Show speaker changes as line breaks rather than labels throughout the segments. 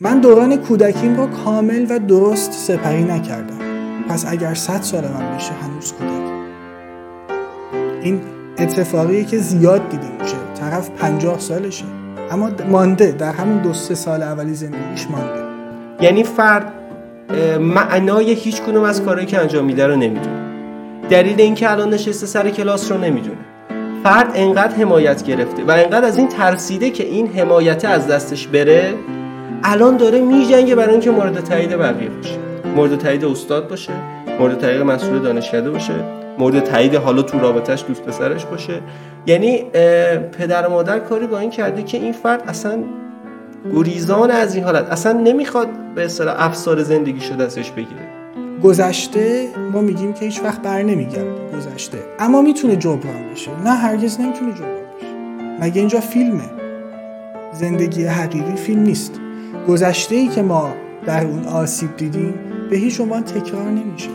من دوران کودکیم رو کامل و درست سپری نکردم. پس اگر صد سال من بشه هنوز کودک. این اتفاقیه که زیاد دیده میشه. طرف پنجاه سالشه. اما مانده. در همون دو سه سال اولی زندگیش مانده.
یعنی فرد معنای هیچ کنوم از کارهایی که انجام میده رو نمی‌دونه. دلیل اینکه الان نشسته سر کلاس رو نمی‌دونه. فرد انقدر حمایت گرفته و انقدر از این ترسیده که این حمایت از دستش بره الان داره میجنگه برای اینکه مورد تایید بقیه باشه. مورد تایید استاد باشه مورد تایید مسئول دانشکده باشه مورد تایید حالا تو رابطهش دوست پسرش باشه. یعنی پدر و مادر کاری با این کرده که این فرد اصلا گریزان از این حالت اصلا نمی‌خواد به اصطلاح افسار زندگی شده ازش بگیره.
گذشته ما میگیم که هیچ وقت بر نمیگرده گذشته. اما می‌تونه جبران بشه. نه هرگز نمی‌تونه جبران بشه. مگه اینجا فیلمه؟ زندگی حقیقی فیلم نیست. گذشته ای که ما در اون آسیب دیدیم به هیچ عنوان تکرار نمیشه.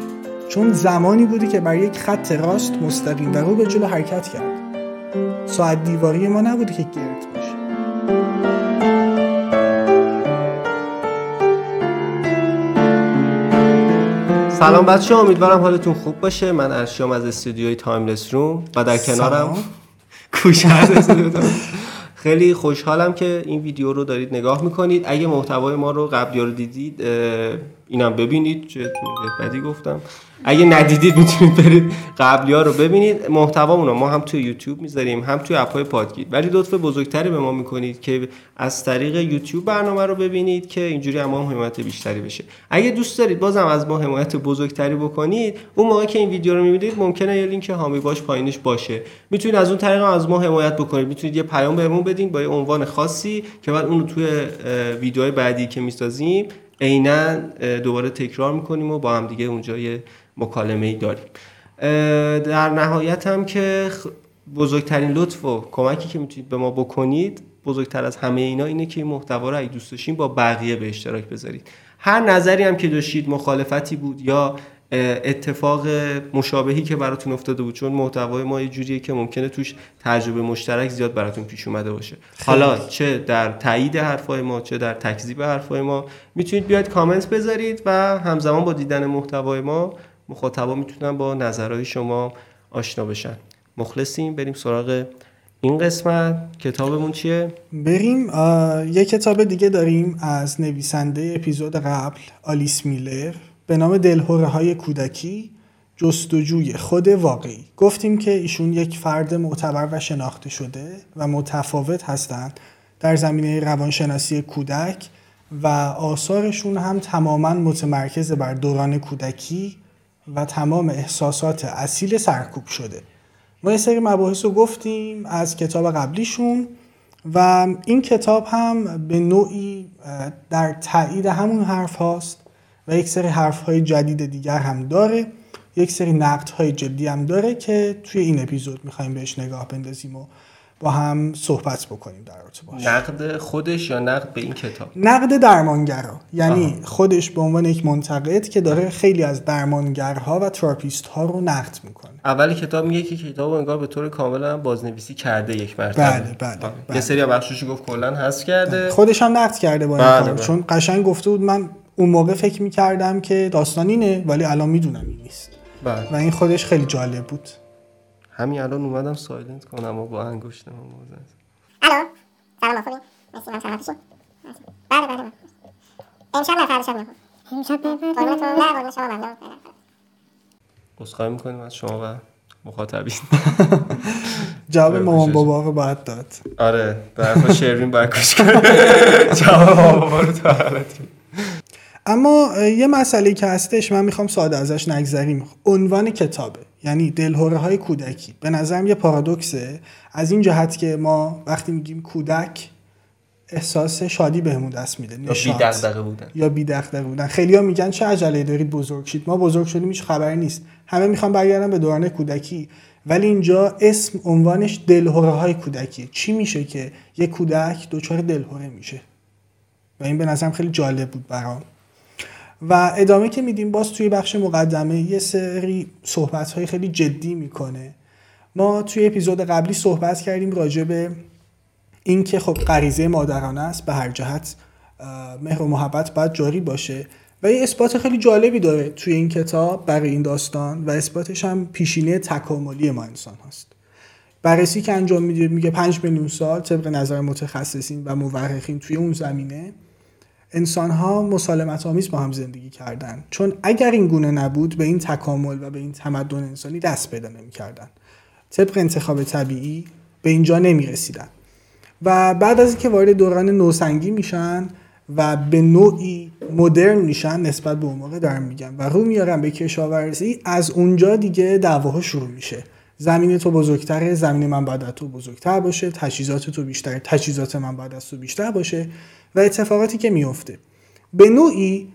چون زمانی بوده که بر یک خط راست مستقیم و رو به جلو حرکت کرد. ساعت دیواری ما نبوده که گرد باشه
سلام بچه امیدوارم حالتون خوب باشه. من ارشیام از استودیوی تایملس روم و در کنارم کوشر خیلی خوشحالم که این ویدیو رو دارید نگاه می‌کنید. اگه محتوای ما رو قبلی رو دیدید اینم ببینید چه بدی گفتم. اگه ندیدید می‌تونید برید قبلی ها رو ببینید. محتوامون رو ما هم توی یوتیوب می‌ذاریم هم توی اپهای پادگیر. ولی لطف بزرگتری به ما می‌کنید که از طریق یوتیوب برنامه رو ببینید که اینجوری هم حمایت بیشتری بشه. اگه دوست دارید بازم از ما حمایت بزرگتری بکنید اون موقع که این ویدیو رو می‌بینید ممکنه یه لینک هامی باش پایینش باشه. می‌تونید از اون طریق از ما حمایت بکنید. می‌تونید یه پیام بهمون بدین با یه عنوان خاصی که بعد اون رو توی ویدیوهای بعدی که می‌سازیم عینا دوباره تکرار می‌کنیم و با هم دیگه اونجا یه مکالمه ای داریم در نهایت هم که بزرگترین لطف و کمکی که می‌تونید به ما بکنید بزرگتر از همه اینا اینه که این محتوا رو اگه دوست داشتین با بقیه به اشتراک بذارید. هر نظری هم که داشتید مخالفتی بود یا اتفاق مشابهی که براتون افتاده بود چون محتوای ما یه جوریه که ممکنه توش تجربه مشترک زیاد براتون پیش اومده باشه. حالا چه در تایید حرفای ما چه در تکذیب حرفای ما می‌تونید بیاید کامنت بذارید و همزمان با دیدن محتوای ما مخاطبا می‌تونن با نظرهای شما آشنا بشن. مخلصیم بریم سراغ این قسمت. کتابمون چیه؟
بریم یه کتاب دیگه داریم از نویسنده اپیزود قبل آلیس میلر. به نام دلهوره های کودکی جستجوی خود واقعی. گفتیم که ایشون یک فرد معتبر و شناخته شده و متفاوت هستند. در زمینه روانشناسی کودک و آثارشون هم تماما متمرکز بر دوران کودکی و تمام احساسات اصیل سرکوب شده. ما یه سری مباحث رو گفتیم از کتاب قبلیشون و این کتاب هم به نوعی در تایید همون حرف هاست. و یک سری حرف های جدید دیگر هم داره. یک سری نقد های جدی هم داره که توی این اپیزود می‌خوایم بهش نگاه بندازیم و با هم صحبت بکنیم در رابطه
نقد خودش یا نقد به این کتاب؟
نقد درمانگرا. یعنی خودش به عنوان یک منتقد که داره خیلی از درمانگرها و تراپیست ها رو نقد می‌کنه.
اولی کتاب میگه که کتاب انگار به طور کاملا بازنویسی کرده یک مرتبه.
بله بله, بله.
یه سری بخشش گفت کلا هست کرده.
بله. خودش هم نقد کرده با این بله بله. چون قشنگ گفته بود من اون موقع فکر می‌کردم که داستان اینه ولی الان می‌دونم این نیست.
بله.
و این خودش خیلی جالب بود.
همین الان اومدم سایلنت کنم و با انگشتم موزه
الو سلام خوبی. مرسی من سلامتی شد بله بله امشب نه فردا شب می‌خوام امشب قربونت نه قربون شما. ممنون
عذرخواهی می‌کنیم از شما و مخاطبین.
جواب مامان بابا رو باید داد.
آره در شیرین باید کش کنه. جواب مامان بابا رو تو
اما یه مسئله که هستش من می‌خوام ساده ازش نگذریم. عنوان کتابه. یعنی دلهوره های کودکی. به نظرم یه پارادوکسه. از این جهت که ما وقتی میگیم کودک احساس شادی بهمون دست میده.
یا بی دغدغه بودن.
یا بی دغدغه بودن. خیلی ها میگن چه عجله دارید بزرگ شید. ما بزرگ شدیم هیچ خبری نیست. همه می‌خوان برگردن به دوران کودکی. ولی اینجا اسم عنوانش دلهوره های کودکی. چی میشه که یه کودک دچار دلهوره میشه؟ و این به نظرم خیلی جالب بود برام. و ادامه که میدیم باز توی بخش مقدمه یه سری صحبت های خیلی جدی می‌کنه. ما توی اپیزود قبلی صحبت کردیم راجع به اینکه خب غریزه مادرانه است به هر جهت مهر و محبت باید جاری باشه. و یه اثبات خیلی جالبی داره توی این کتاب برای این داستان و اثباتش هم پیشینه تکاملی ما انسان هست بررسی که انجام میده میگه 5 میلیون سال طبق نظر متخصصین و مورخین توی اون زمینه. انسان ها مسالمت آمیز با هم زندگی کردن. چون اگر این گونه نبود به این تکامل و به این تمدن انسانی دست پیدا نمی‌کردن. طبق انتخاب طبیعی به اینجا نمی رسیدن و بعد از اینکه وارد دوران نوسنگی میشن و به نوعی مدرن میشن نسبت به اون موقع دارم میگم. و رو میارن به کشاورزی از اونجا دیگه دعواها شروع میشه. زمین تو بزرگتره زمین من باید تو بزرگتر باشه تجهیزات تو بیشتر تجهیزات من باید از تو بیشتر باشه. و اتفاقاتی که میفته به نوعی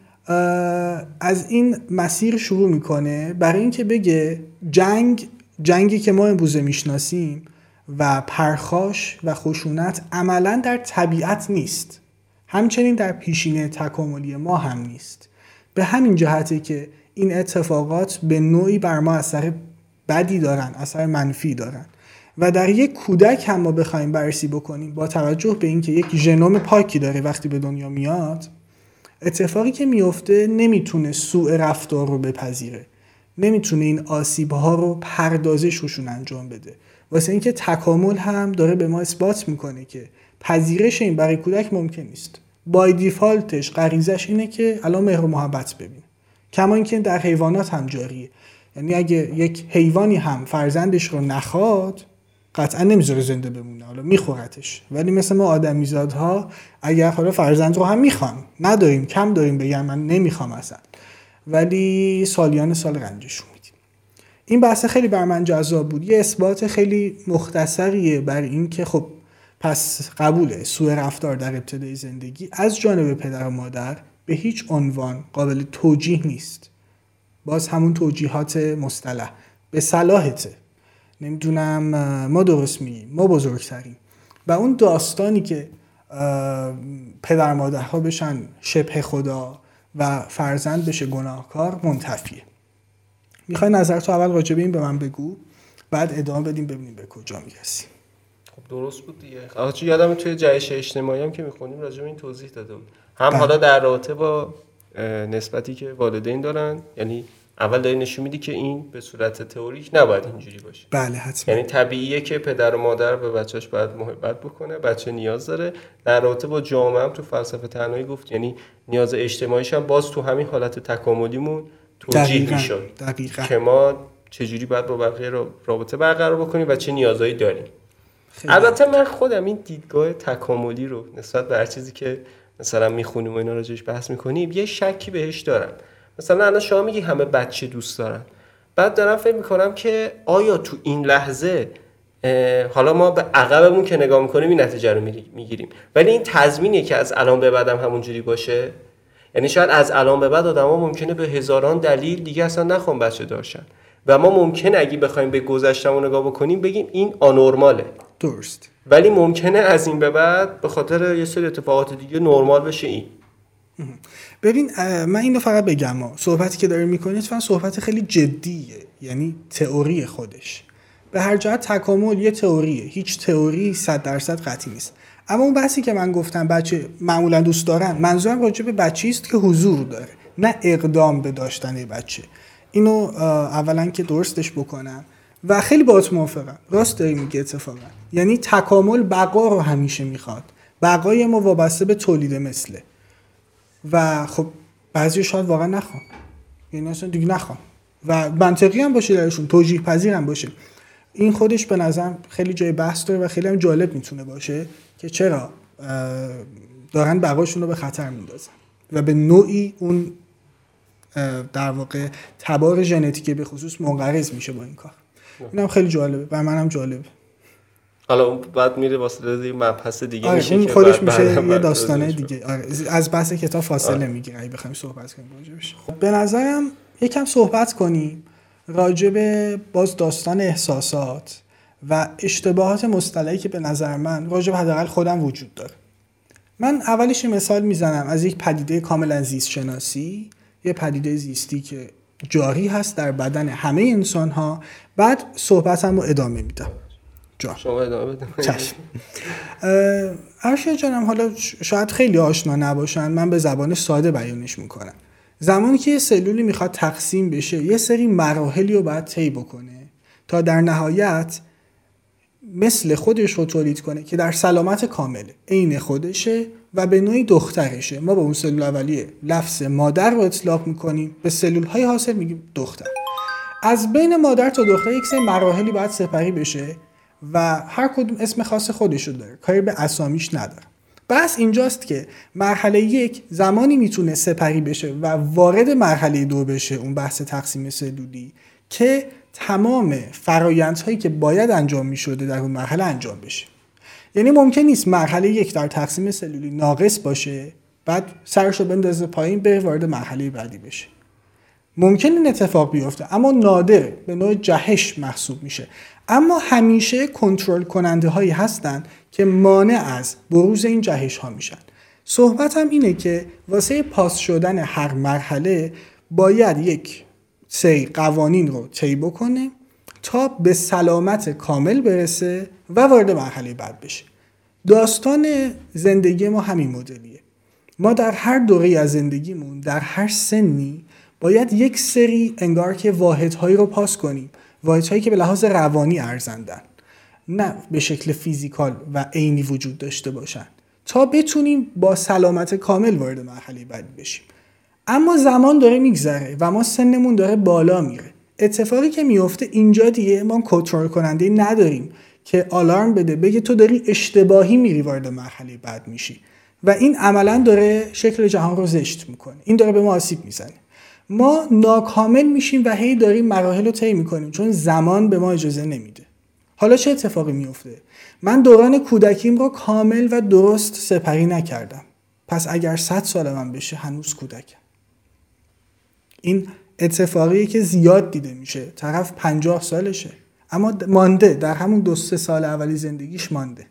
از این مسیر شروع می‌کنه برای اینکه بگه جنگ جنگی که ما امروزه می‌شناسیم و پرخاش و خشونت عملا در طبیعت نیست. همچنین در پیشینه تکاملی ما هم نیست. به همین جهته که این اتفاقات به نوعی بر ما اثر بدی دارن اثر منفی دارن. و در یک کودک هم ما بخوایم بررسی بکنیم با توجه به اینکه یک ژنوم پاکی داره وقتی به دنیا میاد اتفاقی که میفته نمی‌تونه سوء رفتار رو بپذیره. نمی‌تونه این آسیب ها رو پردازششون انجام بده. واسه اینکه تکامل هم داره به ما اثبات می‌کنه که پذیرش این برای کودک ممکن نیست. بای دیفالتش غریزش اینه که الان مهر و محبت ببینه کما اینکه در حیوانات هم جاریه. یعنی اگه یک حیوانی هم فرزندش رو نخواد قطعا نمی‌ذاره زنده بمونه حالا میخورتش. ولی مثل ما آدمیزادها اگر حالا فرزند رو هم می‌خوام نداریم کم داریم بگم من نمی‌خوام اصلا. ولی سالیان سال رنجشون میدیم. این بحث خیلی بر من جذاب بود. یه اثبات خیلی مختصریه بر این که خب پس قبوله سوء رفتار در ابتدای زندگی. از جانب پدر و مادر به هیچ عنوان قابل توجیه نیست. باز همون توجیهات مصطلح. به صلاحته. نمی‌دونم ما درست میگیم ما بزرگتریم. و اون داستانی که پدر مادرها بشن شبه خدا و فرزند بشه گناهکار منتفیه. می‌خوای نظر تو اول راجع به این به من بگو بعد ادامه بدیم ببینیم به کجا می‌رسیم
خب درست بود دیگه. آخه یادم توی جهش اجتماعی هم که می‌خونیم راجع به این توضیح داده بود هم بله. حالا در رابطه با نسبتی که والدین دارن یعنی اول داری نشون میدی که این به صورت تئوریک نباید اینجوری باشه.
بله حتما.
یعنی طبیعیه که پدر و مادر به بچهش باید محبت بکنه بچه نیاز داره. در رابطه با جامعه هم تو فلسفه تنهایی گفت یعنی نیاز اجتماعیش هم باز تو همین حالت تکاملیمون توجیه می‌شد که ما چجوری باید با بقیه رابطه برقرار بکنیم و چه نیازهایی داریم. البته من خودم این دیدگاه تکاملی رو نسبت به هر چیزی که مثلا می‌خونیم و اینا راجعش بحث می‌کنیم یه شکی بهش دارم. مثلا الان شما میگی همه بچه دوست دارن. بعد دارم فکر می‌کنم که آیا تو این لحظه حالا ما به عقبمون که نگاه می‌کنیم این نتیجه رو می‌گیریم. ولی این تضمینیه که از الان به بعدم همونجوری باشه. یعنی شاید از الان به بعد آدما ممکنه به هزاران دلیل دیگه اصلا نخوام بچه داشتن و ما ممکنه اگه بخوایم به گذشتمون نگاه بکنیم بگیم این آنورماله.
درست.
ولی ممکنه از این به بعد به خاطر یه سری اتفاقات دیگه نرمال بشه این.
ببین من اینو فقط بگم صحبتی که داره می‌کنید فقط صحبت خیلی جدیه. یعنی تئوری خودش. به هر جهت تکامل یه تئوریه. هیچ تئوری صد درصد قطعی نیست. اما اون بحثی که من گفتم بچه معمولا دوست دارن منظورم راجع به بچه است که حضور داره نه اقدام به داشتن بچه. اینو اولا که درستش بکنم. و خیلی باهات موافقم. راست داری میگه اتفاقا. یعنی تکامل بقا رو همیشه می‌خواد. بقای ما وابسته به تولید مثله. و خب بعضی شاید واقعا نخوام یعنی اصلا دیگه نخوام و منطقی هم باشه درشون توجیه پذیر هم باشه. این خودش به نظرم خیلی جای بحث داره و خیلی هم جالب می‌تونه باشه که چرا دارن بقاشون رو به خطر میندازن و به نوعی اون در واقع تبار ژنتیکی به خصوص منقرض میشه با این کار. اینم خیلی جالبه و منم جالبه.
حالا اون بعد میره واسه یه مبحث دیگه
آره میشه اون خودش میشه یه داستانه دیگه. آره از بحث کتاب فاصله آره. می‌گیره اگه بخوایم صحبت کنیم راجبش خب به نظرم یکم صحبت کنیم راجب باز داستان احساسات و اشتباهات مصطلحی که به نظر من راجب حداقل خودم وجود داره. من اولش مثال می‌زنم از یک پدیده کاملا زیست شناسی یه پدیده زیستی که جاری هست در بدن همه انسان ها بعد صحبتم رو ادامه میدم. جا.
شما ادامه
چشم. جانم حالا شاید خیلی آشنا نباشن من به زبان ساده بیانش می‌کنم. زمانی که یه سلولی می‌خواد تقسیم بشه یه سری مراحلی رو باید طی بکنه تا در نهایت مثل خودش رو تولید کنه که در سلامت کامله عین خودشه و به نوعی دخترشه. ما به اون سلول اولیه لفظ مادر رو اطلاق می‌کنیم. به سلول های حاصل میگیم دختر. از بین مادر تا دختر یک سری مراحلی باید سپری بشه و هر کدوم اسم خاص خودش رو داره. کاری به اسامیش نداره. بس اینجاست که مرحله یک زمانی می‌تونه سپری بشه و وارد مرحله دو بشه اون بحث تقسیم سلولی که تمام فرایندهایی که باید انجام می‌شده در اون مرحله انجام بشه. یعنی ممکن نیست مرحله یک در تقسیم سلولی ناقص باشه بعد سرش رو بندازه پایین به وارد مرحله بعدی بشه. ممکن این اتفاق بیفته اما نادر به نوع جهش محسوب میشه. اما همیشه کنترل کننده هایی هستن که مانع از بروز این جهش ها میشن. صحبت هم اینه که واسه پاس شدن هر مرحله باید یک سری قوانین رو طی بکنه تا به سلامت کامل برسه و وارد مرحله بعد بشه. داستان زندگی ما همین مدلیه. ما در هر دوره از زندگیمون در هر سنی باید یک سری انگار که واحدهایی رو پاس کنیم. واحدهایی که به لحاظ روانی ارزندن نه به شکل فیزیکال و عینی وجود داشته باشن. تا بتونیم با سلامت کامل وارد مرحله بعدی بشیم. اما زمان داره میگذره و ما سنمون داره بالا میره. اتفاقی که میفته اینجا دیگه ما کنترل کننده نداریم که آلارم بده بگه تو داری اشتباهی میری وارد مرحله بعد میشی. و این عملا داره شکل جهان رو زشت می‌کنه. این داره به ما آسیب می‌زنه. ما ناکامل میشیم و هی داریم مراحل رو طی می‌کنیم چون زمان به ما اجازه نمیده. حالا چه اتفاقی میفته من دوران کودکیم رو کامل و درست سپری نکردم. پس اگر 100 سال من بشه هنوز کودکم. این اتفاقیه که زیاد دیده میشه. طرف 50 سالشه. اما مانده. در همون دو سه سال اولی زندگیش مانده.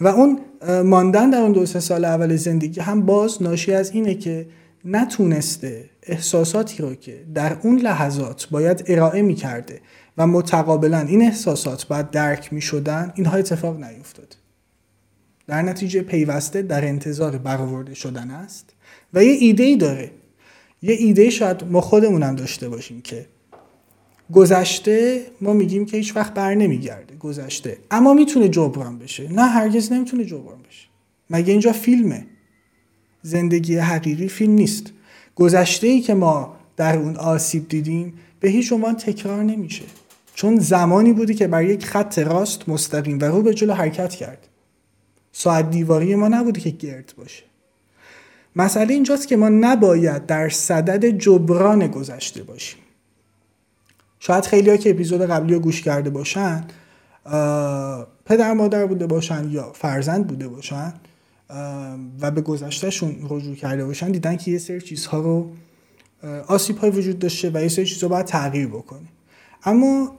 و اون ماندن در اون دو سه سال اول زندگی هم باز ناشی از اینه که نتونسته احساساتی رو که در اون لحظات باید ارائه می‌کرده و متقابلا این احساسات باید درک می‌شدن اینها اتفاق نیفتاد. در نتیجه پیوسته در انتظار برآورده شدن است و یه ایده ای داره. یه ایده شاید ما خودمونم داشته باشیم که گذشته ما میگیم که هیچ وقت بر نمیگرده گذشته اما می‌تونه جبران بشه. نه هرگز نمی‌تونه جبران بشه. مگه اینجا فیلمه؟ زندگی حقیقی فیلم نیست. گذشته ای که ما در اون آسیب دیدیم به هیچ عنوان تکرار نمیشه. چون زمانی بودی که بر یک خط راست مستقیم و رو به جلو حرکت کرد. ساعت دیواری ما نبودی که گرد باشه. مسئله اینجاست که ما نباید در صدد جبران گذشته باشیم. شاید خیلی ها که اپیزود قبلی رو گوش کرده باشن پدر مادر بوده باشن یا فرزند بوده باشن و به گذشتهشون رجوع کرده باشن دیدن که یه سری چیزها رو آسیب های وجود داشته و یه سری چیزها باید تغییر بکنه. اما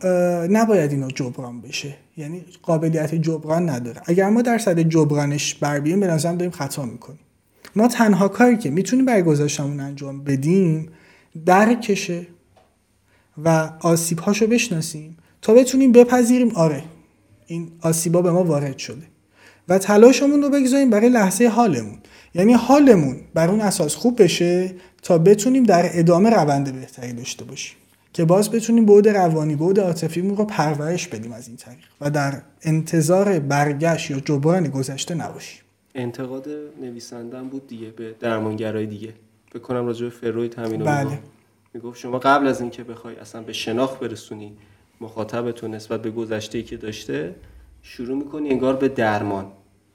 نباید اینا جبران بشه. یعنی قابلیت جبران نداره. اگر ما در صد جبرانش بر بیایم به نظرم داریم خطا می‌کنیم. ما تنها کاری که می‌تونیم برای گذاشتمون انجام بدیم درکشه و آسیب هاشو بشناسیم تا بتونیم بپذیریم. آره این آسیبا به ما وارد شده. و تلاشمون رو بگذاریم برای لحظه حالمون. یعنی حالمون بر اون اساس خوب بشه تا بتونیم در ادامه روند بهتری داشته باشیم. که باز بتونیم بود روانی بود عاطفیمون رو پرورش بدیم از این طریق و در انتظار برگشت یا جبران گذشته نباشیم.
انتقاد نویسندم بود دیگه به درمانگرای دیگه. بکنم راجع به فروید همین
بله.
می‌گفت. شما قبل از اینکه بخوای اصلا به شناخت برسونی مخاطبتون نسبت به گذشته که داشته شروع می‌کنی انگار به درمان.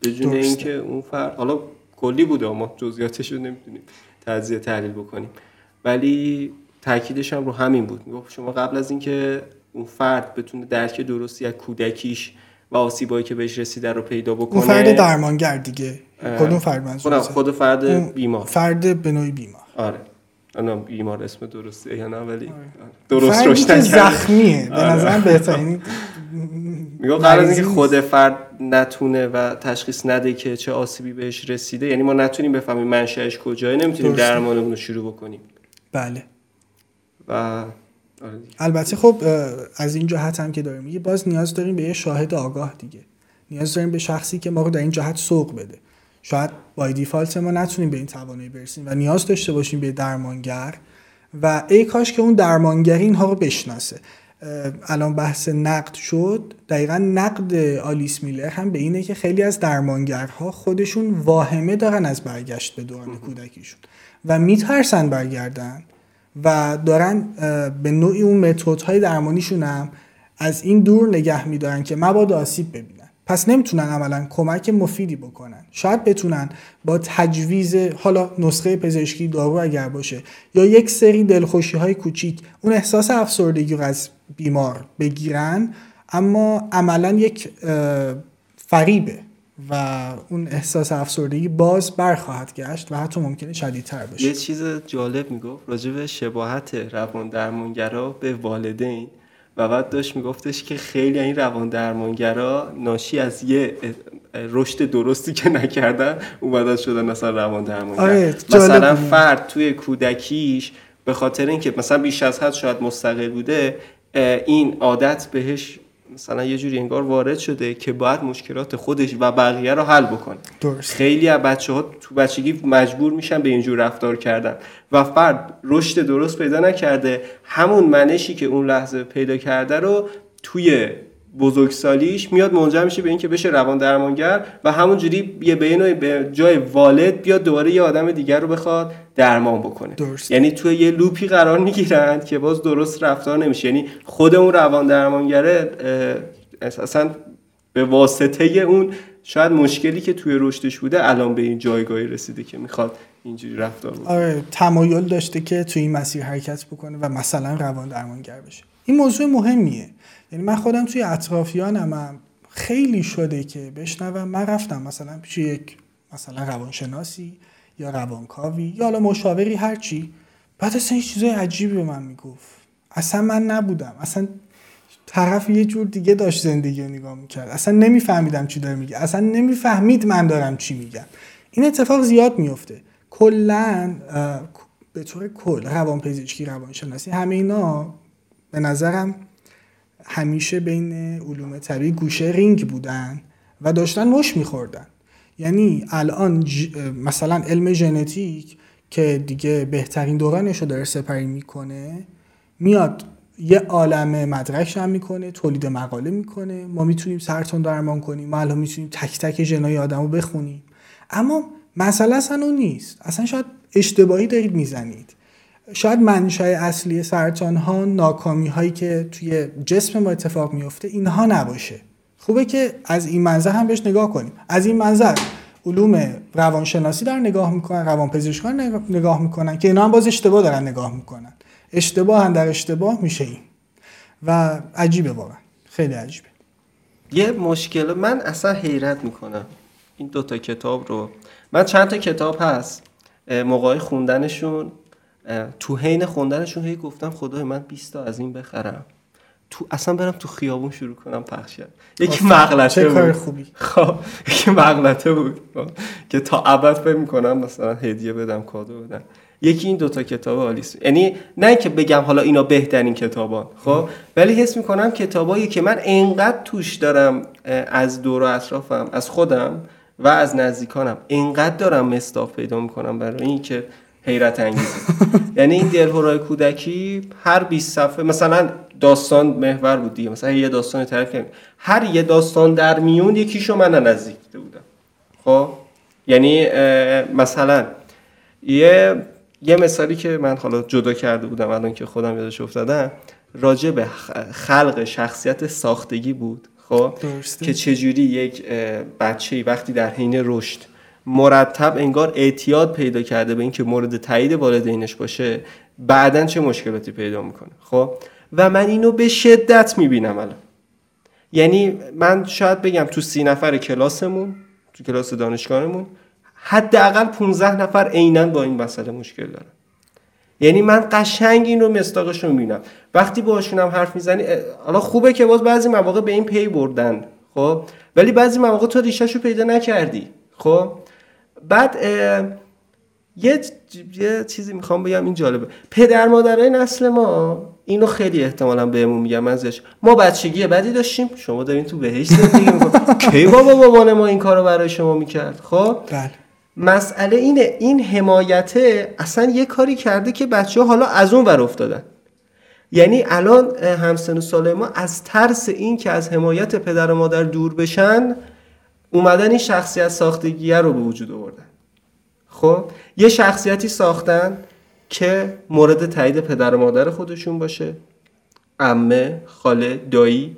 بدون اینکه اون فرد حالا کلی بوده ما جزئیاتش رو نمی‌تونیم تجزیه تحلیل بکنیم. ولی تاکیدش هم رو همین بود. می‌گفت شما قبل از اینکه اون فرد بتونه درک درستی از کودکیش و آسیبایی که بهش رسیده رو پیدا بکنه
اون فرد درمانگر دیگه. کدوم فرد منظور
خود فرد بیمار.
فرد به نوعی بیمار.
آره. انا بیمار اسم درسته یا نه ولی آره.
درست روش زخمیه. به آره. نظرم
میگه قرار اینکه خود فرد نتونه و تشخیص نده که چه آسیبی بهش رسیده. یعنی ما نتونیم بفهمیم منشأش کجاست نمی‌تونیم درمانمون رو شروع بکنیم.
بله.
و
البته خب از این جهت هم که داریم. میگه باز نیاز داریم به یه شاهد آگاه دیگه. نیاز داریم به شخصی که ما رو در این جهت سوق بده. شاید بای دیفالت ما نتونیم به این توانایی برسیم و نیاز داشته باشیم به درمانگر و ای کاش که اون درمانگری اینها رو بشناسه. الان بحث نقد شد. دقیقا نقد آلیس میلر هم به اینه که خیلی از درمانگرها خودشون واهمه دارن از برگشت به دوران کودکیشون و میترسن برگردن و دارن به نوعی اون متدهای درمانیشون هم از این دور نگه میدارن که مبادا آسیب ببینن. پس نمی‌تونن عملا کمک مفیدی بکنن. شاید بتونن با تجویز حالا نسخه پزشکی دارو اگر باشه یا یک سری دلخوشی های کوچیک اون احساس افسردگی رو از بیمار بگیرن اما عملا یک فریبه و اون احساس افسردگی باز برخواهد گشت و حتی ممکنه شدیدتر بشه.
یه چیز جالب می‌گفت راجع به شباهت روان درمانگرا به والدین و بعد داشت میگفتش که خیلی این روان درمانگرا ناشی از یه رشد درستی که نکردن اومدن شدن مثلا روان درمانگر. آره مثلا فرد توی کودکیش به خاطر اینکه مثلا بیش از حد شاید مستقل بوده این عادت بهش مثلا یه جوری انگار وارد شده که باید مشکلات خودش و بقیه رو حل بکنه درست. خیلی از بچه ها تو بچگی مجبور میشن به اینجور رفتار کردن و فرد رشد درست پیدا نکرده همون منشی که اون لحظه پیدا کرده رو توی بزرگسالیش میاد منجر میشه به اینکه بشه روان درمانگر و همونجوری یه به به جای والد بیاد دوباره یه آدم دیگر رو بخواد درمان بکنه. درست. یعنی توی یه لوپی قرار می‌گیرند که باز درست رفتار نمیشه. یعنی خود اون روان درمانگره اساسا به واسطه اون شاید مشکلی که توی رشدش بوده الان به این جایگاهی رسیده که می‌خواد اینجوری رفتار بکنه.
آره تمایل داشته که توی این مسیر حرکت بکنه و مثلا روان درمانگر بشه. این موضوع مهمیه. یعنی من خودم توی اطرافیانم خیلی شده که بشنوم. من رفتم مثلا پیش یک مثلا روانشناسی یا روانکاوی یا حالا مشاوری هرچی بعد اصلا این چیزای عجیبی به من می‌گفت. اصلا من نبودم. اصلا طرف یه جور دیگه داشت زندگی رو نگاه می‌کرد. اصلا نمیفهمیدم چی داره میگه. اصلا نمی‌فهمید من دارم چی میگم. این اتفاق زیاد میفته کلا به طور کل روانپزشکی روانشناسی همه اینا به نظرم همیشه بین علوم طبیعی گوشه رینگ بودن و داشتن مش میخوردن. یعنی الان مثلا علم ژنتیک که دیگه بهترین دورانش رو داره سپری می‌کنه میاد یه عالم مدرک جمع می‌کنه تولید مقاله می‌کنه. ما می‌تونیم سرطان درمان کنیم ما الان می‌تونیم تک تک ژنای آدم رو بخونیم. اما مسئله اصلا اون نیست. اصلا شاید اشتباهی دارید می‌زنید. شاید منشأ اصلی سرطان ها ناکامی هایی که توی جسم ما اتفاق میفته اینها نباشه. خوبه که از این منظر هم بهش نگاه کنیم. از این منظر علوم روانشناسی در نگاه می‌کنن روانپزشکان نگاه می‌کنن که اینا هم باز اشتباه دارن نگاه می‌کنن. اشتباه هم در اشتباه میشه این. و عجیبه واقعا. خیلی عجیبه.
یه مشکل من اصلا حیرت می‌کنم این دوتا کتاب رو. من چند تا کتاب هست موقعی خوندنشون تو حین خوندنشون هی گفتم خدای من 20 تا از این بخرم. تو اصلا برم تو خیابون شروع کنم پخش یکی مغلطه بود. خوبی. خب یکی مغلطه بود. که تا ابد فکر می‌کنم مثلا هدیه بدم کادو بدم. یکی این دوتا کتاب آلیس یعنی نه که بگم حالا اینا بهترین کتابان خب؟ ولی حس می‌کنم کتابایی که من انقدر توش دارم از دور و اطرافم از خودم و از نزدیکانم انقدر دارم مستاف پیدا می‌کنم برای اینکه حیرت انگیزه یعنی این دلهورای کودکی هر 20 صفحه مثلا داستان محور بود دیگه مثلا یه داستان طرف هر یه داستان در میون یکیشو من نزدیک بودم. خب؟ یعنی مثلا یه یه مثالی که من حالا جدا کرده بودم الان که خودم یادش افتادم راجع به خلق شخصیت ساختگی بود. خب؟ که چجوری یک بچه وقتی در حین رشد مرتب انگار اعتیاد پیدا کرده به اینکه مورد تایید والدینش باشه بعدا چه مشکلاتی پیدا می‌کنه؟ خب؟ و من اینو به شدت می‌بینم الان. یعنی من شاید بگم تو سی نفر کلاسمون تو کلاس دانشگاهمون حداقل 15 نفر عینا با این مسئله مشکل دارن. یعنی من قشنگ این رو مستاقش رو می‌بینم. وقتی باهاشون هم حرف می‌زنی حالا خوبه که باز بعضی مواقع به این پی بردن خب؟ ولی بعضی مواقع تو ریشهشو پیدا نکردی خب؟ بعد یه یه چیزی می‌خوام بگم این جالبه. پدر مادرای نسل ما اینو خیلی احتمالا بهمون میگم ازش ما بچگی بدی داشتیم. شما دارین تو بهشت زندگی کی بابا بابان ما این کارو برای شما می‌کرد؟ خب؟
بله.
مسئله اینه این حمایته اصلا یه کاری کرده که بچه ها حالا از اون ور افتادن. یعنی الان همسن و سال ما از ترس این که از حمایت پدر و مادر دور بشن اومدن این شخصیت ساختگیه رو به وجود آوردن. خب یه شخصیتی ساختن که مورد تایید پدر و مادر خودشون باشه عمه خاله دایی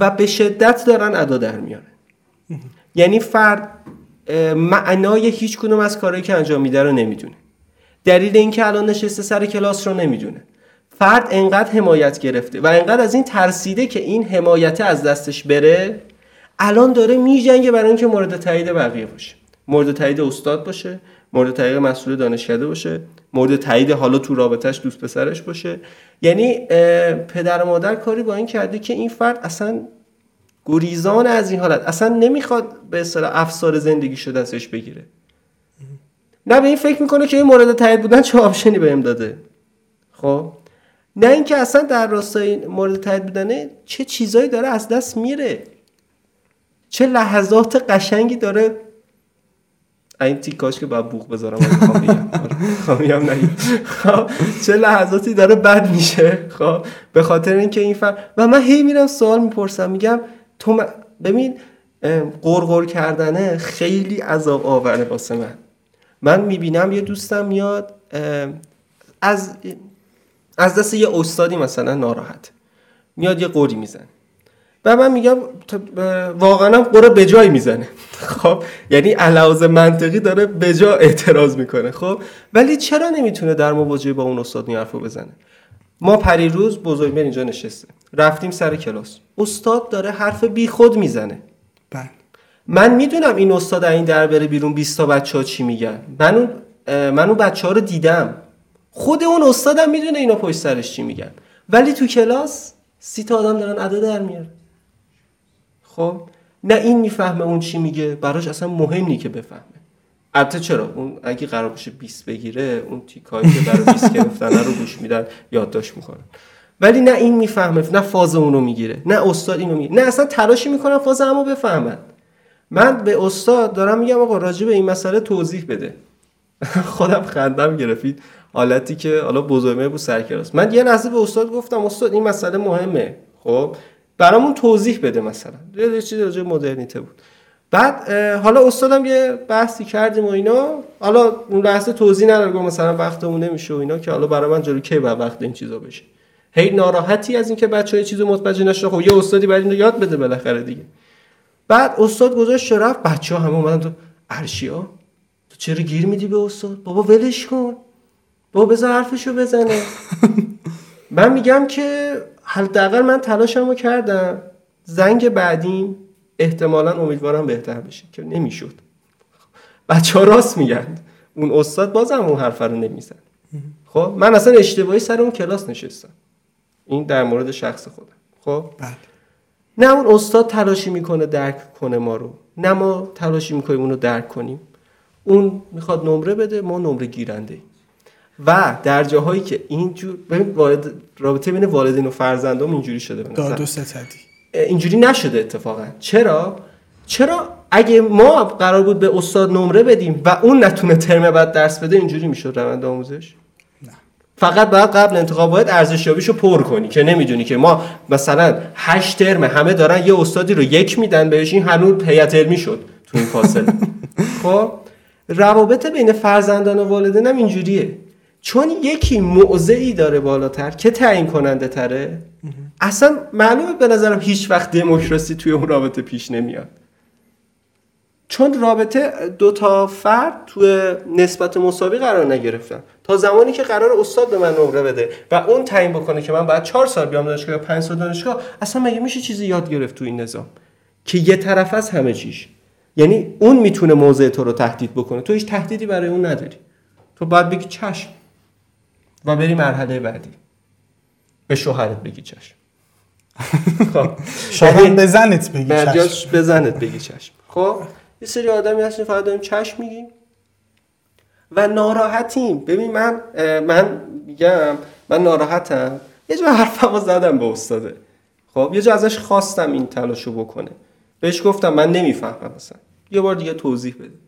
و به شدت دارن ادا در میارن. یعنی فرد معنای هیچ کدوم از کارهایی که انجام میده رو نمی‌دونه. دلیل اینکه الان نشسته سر کلاس رو نمی‌دونه. فرد انقدر حمایت گرفته و انقدر از این ترسیده که این حمایت از دستش بره الان داره میجنگه برای اینکه مورد تایید بقیه باشه. مورد تایید استاد باشه مورد تایید مسئول دانشکده باشه مورد تایید حالا تو رابطهش دوست پسرش باشه. یعنی پدر و مادر کاری با این کرده که این فرد اصلا گریزان از این حالت اصلا نمی‌خواد به اصطلاح افسار زندگی شده ازش بگیره. نه به این فکر می‌کنه که این مورد تایید بودن چه آپشنی بهم داده. خب؟ نه اینکه اصلا در راستای مورد تایید بودنه چه چیزایی داره از دست میره. چه لحظات قشنگی داره. این تیکاش که باید بوق بذارم می‌خوام بگم نگیم. خب چه لحظاتی داره بد میشه. خب به خاطر اینکه این فر و من هی میرم سوال می‌پرسم. میگم تو م- ببین غرغر کردنه خیلی عذاب آوره واسه من. من می‌بینم یه دوستم میاد از از دست یه استادی مثلا ناراحت. میاد یه قوری می‌زنه. و من میگم واقعا هم قره به جای می‌زنه. خب؟ یعنی علاوه منطقی داره به جا اعتراض می‌کنه. خب؟ ولی چرا نمی‌تونه در مواجهه با اون استاد این حرفو بزنه؟ ما پریروز بزرگمر اینجا نشسته. رفتیم سر کلاس. استاد داره حرف بی خود می‌زنه.
بله.
من می‌دونم این استاد این در بره بیرون 20 تا بچه ها چی میگن. من اون من اون بچه ها رو دیدم. خود اون استادم می‌دونه اینا پشت سرش چی میگن. ولی تو کلاس سی تا آدم دارن ادا در میارن. خب؟ نه این می‌فهمه اون چی میگه براش اصلا مهم نی که بفهمه. البته چرا؟ اون اگه قرار باشه 20 بگیره اون تیکایی که برای 20 گرفتن رو گوش میدن یادداشت می‌کنن. ولی نه این می‌فهمه نه فاز اونو می‌گیره نه استاد اینو می‌گیره. نه اصلا تلاشی می‌کنن فاز همو بفهمن. من به استاد دارم میگم آقا راجع به این مسئله توضیح بده. خودم خندم گرفید. حالتی که حالا بزرگمه بود سرکلاس من یه لحظه به استاد گفتم استاد این مسئله مهمه. خب؟ برامون توضیح بده مثلا. یه چیزی راجع مدرنیته بود. بعد حالا استادم یه بحثی کردیم و اینا. حالا اون لحظه توضیح نداد گفت مثلا وقتمون نمیشه و اینا که حالا برای من جلو کی بعد وقت این چیزا بشه. هی ناراحتی از اینکه بچه‌ها یه چیزو متوجه نشدن خب یه استادی باید اینو یاد بده بالاخره دیگه. بعد استاد گذاشت رفت. بچه ها همه اومدن تو ارشیا تو چرا گیر میدی به استاد؟ بابا ولش کن. بابا بذار حرفشو بزنه. من میگم که حداقل من تلاشمو کردم. زنگ بعدیم احتمالا امیدوارم بهتر بشه که نمی‌شد. بچه ها راست میگن. اون استاد بازم اون حرف رو نمیزن خب من اصلا اشتباهی سر اون کلاس نشستم. این در مورد شخص خودم. خب؟
بله.
نه اون استاد تلاشی می‌کنه درک کنه ما رو. نه ما تلاشی می‌کنیم اون رو درک کنیم. اون می‌خواد نمره بده ما نمره گیرنده ایم. و در جاهایی که اینجور ببین والد رابطه بین والدین و فرزندام اینجوری شده به.
داد و ستدی
اینجوری نشده اتفاقا. چرا؟ چرا اگه ما قرار بود به استاد نمره بدیم و اون نتونه ترم بعد درس بده اینجوری می‌شد روند آموزش؟
نه.
فقط باید قبل انتخاب باید ارزشیابیشو پر کنی که نمی‌دونی که ما مثلا هشت ترم همه دارن یه استادی رو یک میدن بهش این هنوز هیئت علمی شد تو این فاصله. خب؟ روابط بین فرزندان و والدین هم اینجوریه. چون یکی موضعی داره بالاتر که تعیین کننده تره اصلا معلومه به نظرم هیچ وقت دموکراسی توی اون رابطه پیش نمیاد. چون رابطه دو تا فرد توی نسبت مساوی قرار نگرفتن. تا زمانی که قرار استاد به من نمره بده و اون تعیین بکنه که من بعد چهار سال بیام دانشگاه یا پنج سال دانشگاه اصلا مگه میشه چیزی یاد گرفت تو این نظام؟ که یه طرف از همه چیش. یعنی اون می‌تونه موضع تو رو تهدید بکنه. تو هیچ تهدیدی برای اون نداری. تو باید بگی چشم. و بری مرحله بعدی. به شوهرت بگی چشم. خب.
شاید به زنت بگی چشم.
بزنت بگی چشم. خب؟ یه سری آدمی هستیم فقط داریم چشم میگیم. و ناراحتیم. ببین من من میگم من ناراحتم. یه جا حرفمو زدم به استاده. خب؟ یه جا ازش خواستم این تلاشو بکنه. بهش گفتم من نمی‌فهمم مثلا یه بار دیگه توضیح بده.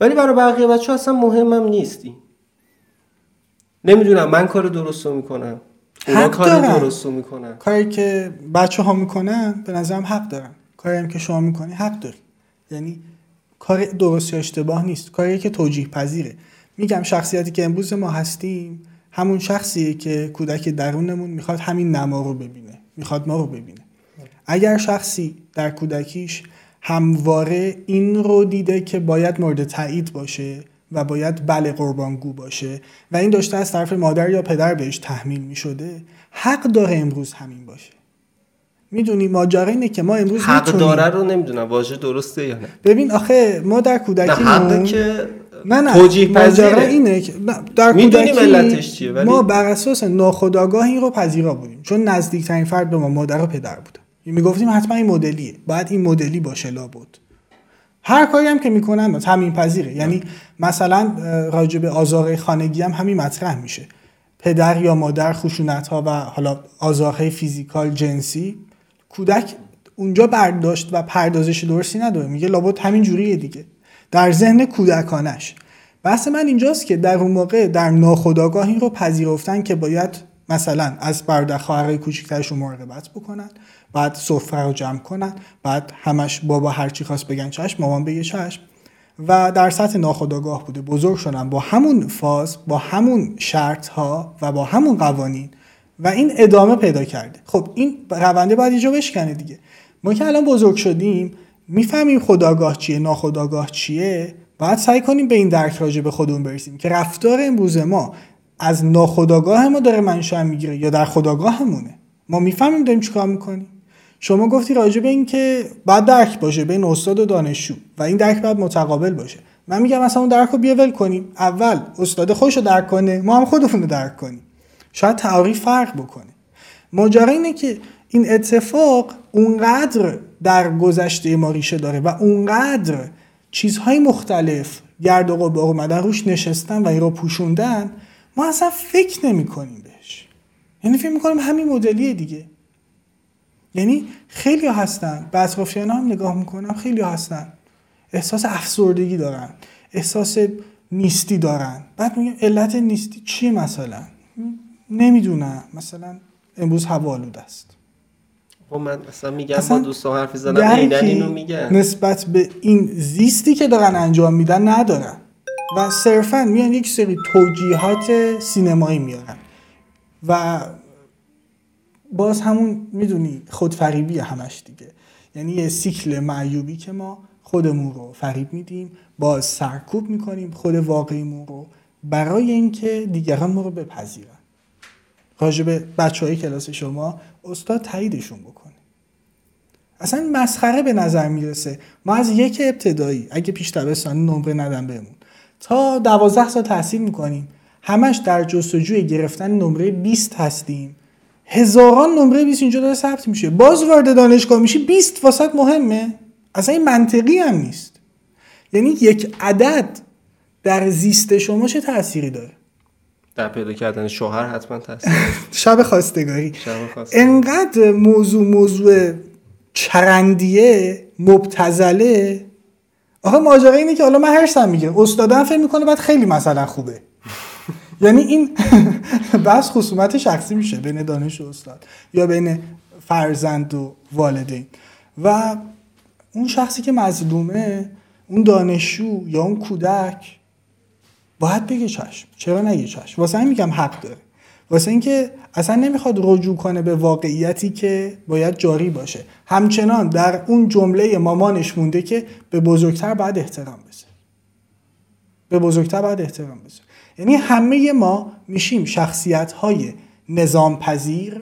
ولی برای بقیه بچه اصلا مهمم نیستی. نمی‌دونم من کار درست رو می‌کنم. اونا
حق
کار. درست رو می‌کنن.
کاری که بچه ها می‌کنن به نظرم حق دارن. کاری هم که شما می‌کنی حق داری. یعنی کار درست یا اشتباه نیست. کاری که توجیه پذیره. میگم شخصیتی که امروز ما هستیم همون شخصیه که کودک درونمون می‌خواد همین نما رو ببینه. می‌خواد ما رو ببینه. اگر شخصی در کودکیش همواره این رو دیده که باید مورد تایید باشه و باید بله قربانگو باشه و این داشته از طرف مادر یا پدر بهش تحمیل می شده حق داره امروز همین باشه. می‌دونی ماجرا اینه که ما امروز
حق
می‌تونیم
داره رو نمی‌دونم واژه درسته یا نه؟
ببین آخه ما در
نه
کودکی
حق که
نه نه ماجرا اینه که نه، در کودکی
علتش چیه، ولی-
ما بر اساس ناخودآگاه این رو پذیرا بودیم. چون نزدیکترین فرد به ما مادر و پدر بوده می‌گفتیم حتما این مدلیه. باید این مدلی باشه لابد. هر کاری هم که می‌کنن همین پذیره یعنی مثلا راجع به آزار خانگی هم همین مطرح میشه. پدر یا مادر خشونت ها و حالا آزارهای فیزیکال جنسی کودک اونجا برداشت و پردازش درستی نداره. میگه لابد همین جوریه دیگه. در ذهن کودکانش. بحث من اینجاست که در اون موقع در ناخودآگاه این رو پذیرفتن که باید مثلا از برادر خواهرای کوچیکترشون مراقبت بکنن. بعد سفره رو جمع کنن. بعد همش بابا هرچی خواست بگن چشم مامان بگه چشم. و در سطح ناخودآگاه بوده بزرگ شدن با همون فاز با همون شرط ها و با همون قوانین. و این ادامه پیدا کرده. خب این رونده باید یه جا بشکنه دیگه. ما که الان بزرگ شدیم می‌فهمیم خداگاه چیه ناخداگاه چیه. باید سعی کنیم به این درک راجع به خودمون برسیم که رفتار امروز ما از ناخداگاه ما داره منشأ می‌گیره یا در خداگاهمونه ما می‌فهمیم داریم چیکار می‌کنیم. شما گفتی راجع به این که باید درک باشه بین استاد و دانشجو و این درک باید متقابل باشه. من میگم مثلا اون درک رو بیا ول کنیم. اول استاد خودش رو درک کنه ما هم خودمون رو درک کنیم. شاید تعریف فرق بکنه. ماجرا اینه که این اتفاق اونقدر در گذشته ما ریشه داره و اونقدر چیزهای مختلف گرد و غبار اومدن روش نشستن و این رو پوشوندن ما اصلا فکر نمی کنیم بهش. یعنی فکر می‌کنیم همین مدلیه دیگه. یعنی خیلی هستن. به اطرافیان هم نگاه می‌کنم خیلی هستن. احساس افسردگی دارن. احساس نیستی دارن. بعد میگم علت نیستی چیه مثلا؟ نمی‌دونم. مثلا امروز هوا آلوده است.
خب من اصلا میگم
اصلا
با دوستان حرفی زدم اینو میگن.
نسبت به این زیستی که دارن انجام میدن ندارن. و صرفا میان یک سری توجیهات سینمایی میارن. و باز همون می‌دونی خودفریبی همش دیگه. یعنی یه سیکل معیوبی که ما خودمون رو فریب میدیم باز سرکوب می‌کنیم خود واقعیمون رو برای اینکه دیگران ما رو بپذیرن. راجب بچه های کلاس شما استاد تاییدشون بکنه. اصلا مسخره به نظر می‌رسه. ما از یک ابتدایی اگه پیش دبستانی نمره ندن بهمون تا دوازده سال تحصیل می‌کنیم همش در جستجوی گرفتن نمره 20 هستیم. هزاران نمره 20 اینجا داره ثبت میشه. باز وارد دانشگاه میشی 20 واسط مهمه. اصلا این منطقی هم نیست. یعنی یک عدد در زیست شما چه تأثیری داره؟
در پیدا کردن شوهر حتما تاثیر
شب خواستگاری. انقدر موضوع موضوع چرندیه مبتزله آخه ماجرا اینه که حالا من هرسم میگه استادم فکر می‌کنه بعد خیلی مثلا خوبه. یعنی این بس خصومت شخصی میشه بین دانش و استاد یا بین فرزند و والدین. و اون شخصی که مظلومه اون دانشجو یا اون کودک باید بگه چشم. چرا نگه چشم؟ واسه این میگم حق داره. واسه اینکه اصلا نمی‌خواد رجوع کنه به واقعیتی که باید جاری باشه. همچنان در اون جمله مامانش مونده که به بزرگتر باید احترام بذاره. به بزرگتر باید احترام بذاره. یعنی همه ما میشیم شخصیت های نظام پذیر